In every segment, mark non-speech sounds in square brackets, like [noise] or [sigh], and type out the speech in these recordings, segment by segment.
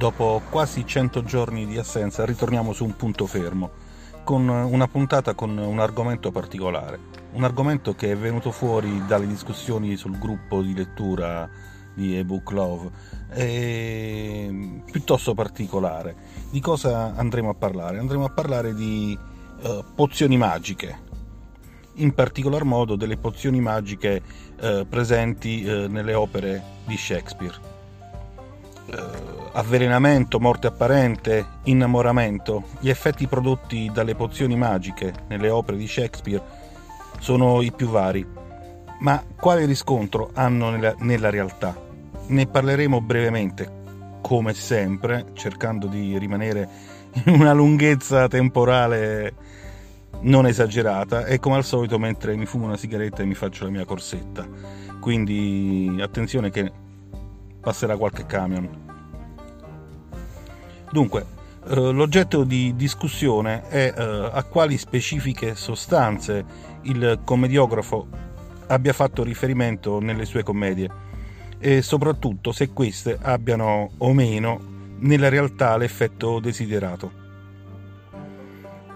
dopo quasi 100 giorni di assenza ritorniamo su un punto fermo, con una puntata con un argomento particolare, un argomento che è venuto fuori dalle discussioni sul gruppo di lettura di ebook Love, è piuttosto particolare. Di cosa andremo a parlare? Andremo a parlare di uh, pozioni magiche, in particolar modo delle pozioni magiche uh, presenti uh, nelle opere di Shakespeare avvelenamento, morte apparente, innamoramento, gli effetti prodotti dalle pozioni magiche nelle opere di Shakespeare sono i più vari. Ma quale riscontro hanno nella, nella realtà? Ne parleremo brevemente, come sempre, cercando di rimanere in una lunghezza temporale non esagerata e come al solito mentre mi fumo una sigaretta e mi faccio la mia corsetta. Quindi attenzione che passerà qualche camion. Dunque, eh, l'oggetto di discussione è eh, a quali specifiche sostanze il commediografo abbia fatto riferimento nelle sue commedie e soprattutto se queste abbiano o meno nella realtà l'effetto desiderato.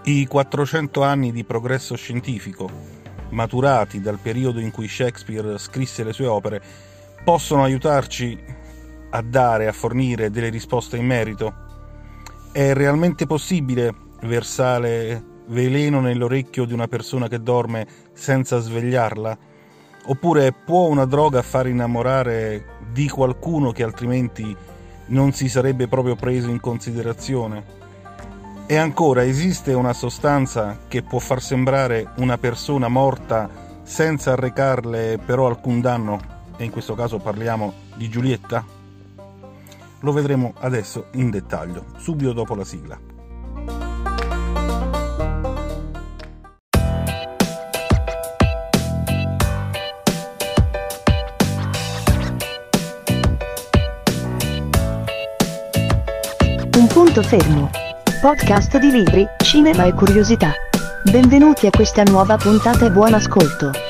I 400 anni di progresso scientifico, maturati dal periodo in cui Shakespeare scrisse le sue opere, possono aiutarci a dare, a fornire delle risposte in merito? È realmente possibile versare veleno nell'orecchio di una persona che dorme senza svegliarla? Oppure può una droga far innamorare di qualcuno che altrimenti non si sarebbe proprio preso in considerazione? E ancora, esiste una sostanza che può far sembrare una persona morta senza arrecarle però alcun danno? E in questo caso parliamo di Giulietta? Lo vedremo adesso in dettaglio, subito dopo la sigla. Un punto fermo. Podcast di libri, cinema e curiosità. Benvenuti a questa nuova puntata e buon ascolto.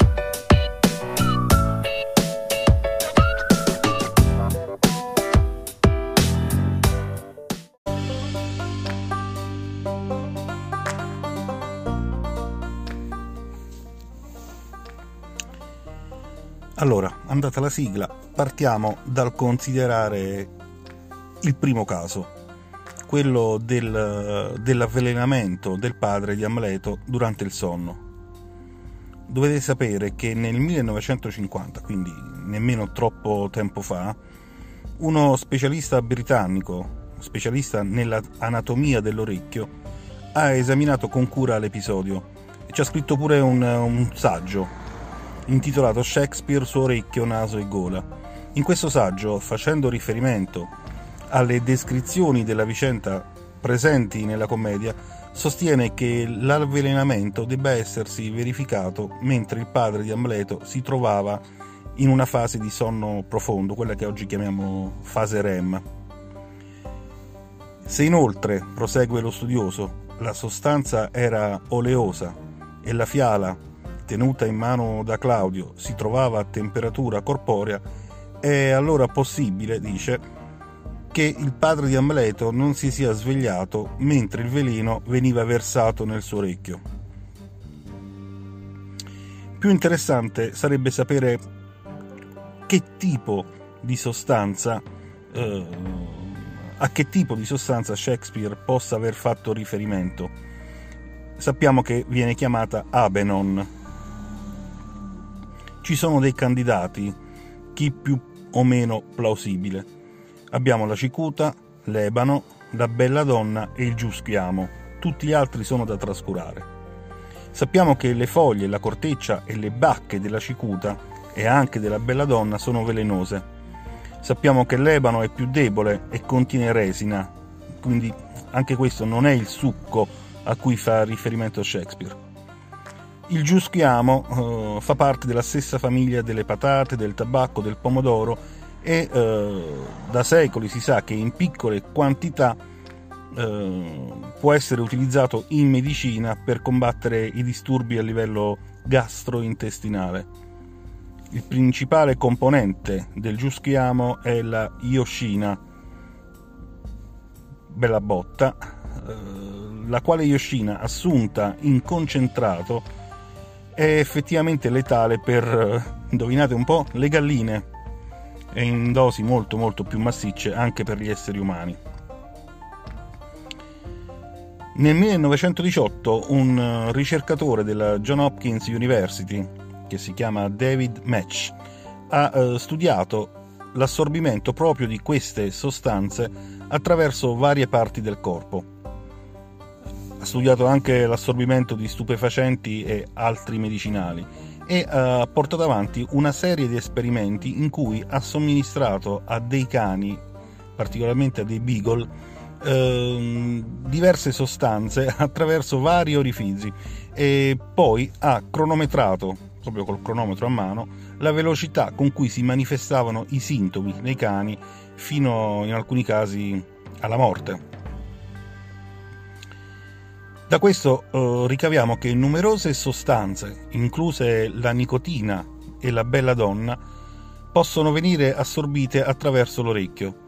Allora, andata la sigla, partiamo dal considerare il primo caso, quello del, dell'avvelenamento del padre di Amleto durante il sonno. Dovete sapere che nel 1950, quindi nemmeno troppo tempo fa, uno specialista britannico, specialista nell'anatomia dell'orecchio, ha esaminato con cura l'episodio e ci ha scritto pure un, un saggio intitolato Shakespeare su orecchio, naso e gola. In questo saggio, facendo riferimento alle descrizioni della vicenda presenti nella commedia, sostiene che l'avvelenamento debba essersi verificato mentre il padre di Amleto si trovava in una fase di sonno profondo, quella che oggi chiamiamo fase REM. Se inoltre, prosegue lo studioso, la sostanza era oleosa e la fiala tenuta in mano da Claudio si trovava a temperatura corporea, è allora possibile, dice, che il padre di Amleto non si sia svegliato mentre il veleno veniva versato nel suo orecchio. Più interessante sarebbe sapere che tipo di sostanza, eh, a che tipo di sostanza Shakespeare possa aver fatto riferimento. Sappiamo che viene chiamata Abenon, ci sono dei candidati, chi più o meno plausibile. Abbiamo la cicuta, l'ebano, la bella donna e il giuschiamo, tutti gli altri sono da trascurare. Sappiamo che le foglie, la corteccia e le bacche della cicuta e anche della bella donna sono velenose. Sappiamo che l'ebano è più debole e contiene resina, quindi anche questo non è il succo a cui fa riferimento Shakespeare. Il giuschiamo eh, fa parte della stessa famiglia delle patate, del tabacco, del pomodoro e eh, da secoli si sa che in piccole quantità eh, può essere utilizzato in medicina per combattere i disturbi a livello gastrointestinale. Il principale componente del giuschiamo è la ioscina, bella botta, eh, la quale Yoshina assunta in concentrato è effettivamente letale per, eh, indovinate un po', le galline e in dosi molto molto più massicce anche per gli esseri umani. Nel 1918 un eh, ricercatore della John Hopkins University, che si chiama David Match, ha eh, studiato l'assorbimento proprio di queste sostanze attraverso varie parti del corpo. Ha studiato anche l'assorbimento di stupefacenti e altri medicinali e ha portato avanti una serie di esperimenti in cui ha somministrato a dei cani, particolarmente a dei beagle, eh, diverse sostanze [laughs] attraverso vari orifizi e poi ha cronometrato, proprio col cronometro a mano, la velocità con cui si manifestavano i sintomi nei cani fino in alcuni casi alla morte. Da questo eh, ricaviamo che numerose sostanze, incluse la nicotina e la bella donna, possono venire assorbite attraverso l'orecchio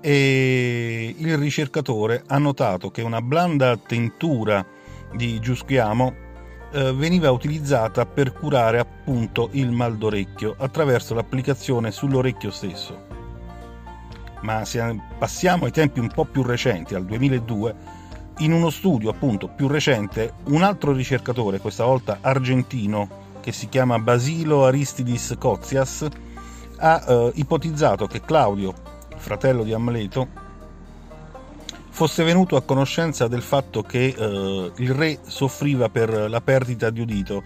e il ricercatore ha notato che una blanda tintura di giuschiamo eh, veniva utilizzata per curare appunto il mal d'orecchio attraverso l'applicazione sull'orecchio stesso. Ma se passiamo ai tempi un po' più recenti, al 2002, in uno studio appunto più recente un altro ricercatore, questa volta argentino, che si chiama Basilo Aristidis Cozias, ha eh, ipotizzato che Claudio, fratello di Amleto, fosse venuto a conoscenza del fatto che eh, il re soffriva per la perdita di udito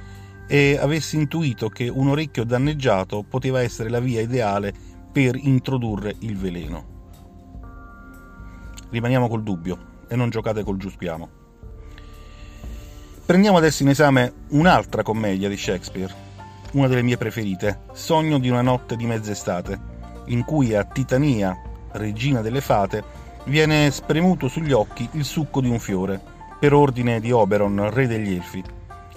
e avesse intuito che un orecchio danneggiato poteva essere la via ideale per introdurre il veleno. Rimaniamo col dubbio e non giocate col giuspiamo. Prendiamo adesso in esame un'altra commedia di Shakespeare, una delle mie preferite, Sogno di una notte di mezz'estate, in cui a Titania, regina delle fate, viene spremuto sugli occhi il succo di un fiore, per ordine di Oberon, re degli Elfi.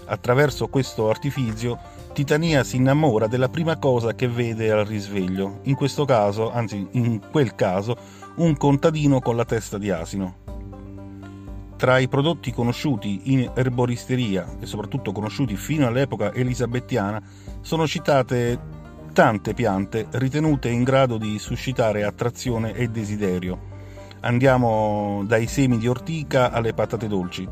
Attraverso questo artifizio, Titania si innamora della prima cosa che vede al risveglio, in questo caso, anzi in quel caso, un contadino con la testa di asino. Tra i prodotti conosciuti in erboristeria e soprattutto conosciuti fino all'epoca elisabettiana sono citate tante piante ritenute in grado di suscitare attrazione e desiderio. Andiamo dai semi di ortica alle patate dolci,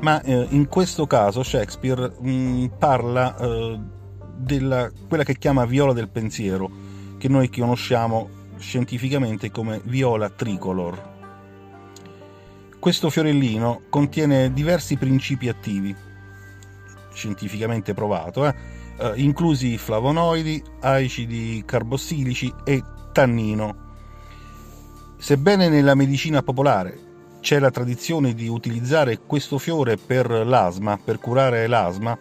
ma eh, in questo caso Shakespeare mh, mm, parla eh, della quella che chiama viola del pensiero, che noi conosciamo scientificamente come viola tricolor. Questo fiorellino contiene diversi principi attivi, scientificamente provato, eh? Eh, inclusi flavonoidi, acidi carbossilici e tannino. Sebbene nella medicina popolare c'è la tradizione di utilizzare questo fiore per l'asma, per curare l'asma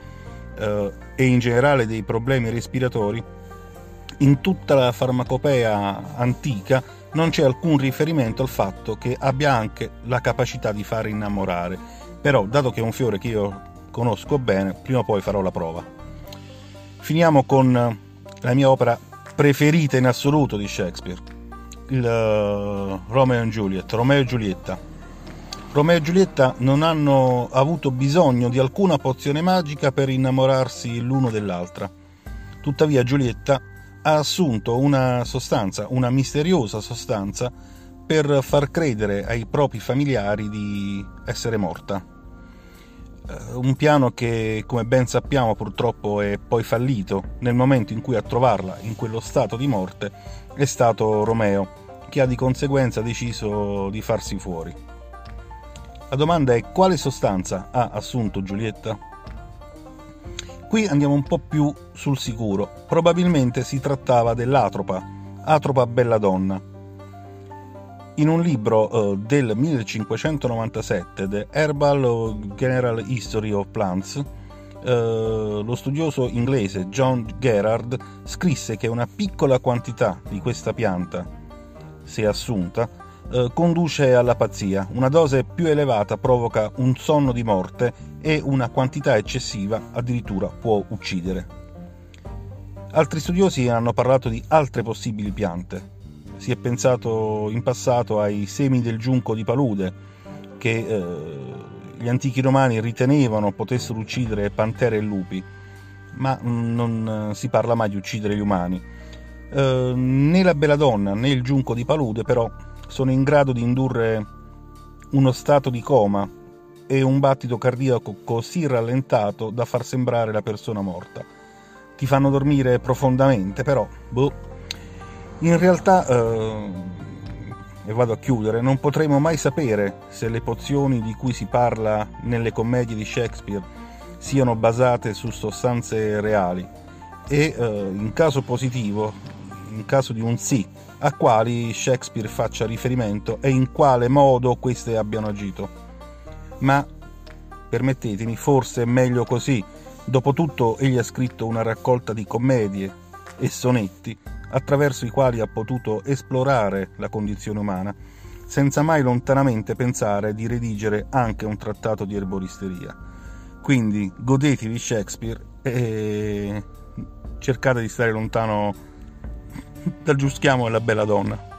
eh, e in generale dei problemi respiratori, in tutta la farmacopea antica non c'è alcun riferimento al fatto che abbia anche la capacità di fare innamorare. Però, dato che è un fiore che io conosco bene, prima o poi farò la prova. Finiamo con la mia opera preferita in assoluto di Shakespeare, il uh, Romeo e Juliet, Romeo e Giulietta. Romeo e Giulietta non hanno avuto bisogno di alcuna pozione magica per innamorarsi l'uno dell'altra. Tuttavia Giulietta ha assunto una sostanza, una misteriosa sostanza, per far credere ai propri familiari di essere morta. Eh, un piano che, come ben sappiamo, purtroppo è poi fallito nel momento in cui a trovarla in quello stato di morte è stato Romeo, che ha di conseguenza deciso di farsi fuori. La domanda è quale sostanza ha assunto Giulietta? Qui andiamo un po' più sul sicuro. Probabilmente si trattava dell'atropa, Atropa Belladonna. In un libro uh, del 1597, The Herbal General History of Plants, uh, lo studioso inglese John Gerard scrisse che una piccola quantità di questa pianta, se assunta, uh, conduce alla pazzia. Una dose più elevata provoca un sonno di morte e una quantità eccessiva addirittura può uccidere. Altri studiosi hanno parlato di altre possibili piante. Si è pensato in passato ai semi del giunco di palude, che eh, gli antichi romani ritenevano potessero uccidere pantere e lupi, ma non si parla mai di uccidere gli umani. Eh, né la bella donna né il giunco di palude però sono in grado di indurre uno stato di coma e un battito cardiaco così rallentato da far sembrare la persona morta. Ti fanno dormire profondamente, però, boh. In realtà, eh, e vado a chiudere, non potremo mai sapere se le pozioni di cui si parla nelle commedie di Shakespeare siano basate su sostanze reali e, eh, in caso positivo, in caso di un sì, a quali Shakespeare faccia riferimento e in quale modo queste abbiano agito. Ma permettetemi, forse è meglio così. Dopotutto egli ha scritto una raccolta di commedie e sonetti attraverso i quali ha potuto esplorare la condizione umana, senza mai lontanamente pensare di redigere anche un trattato di erboristeria. Quindi godetevi Shakespeare e cercate di stare lontano dal giuschiamo della bella donna.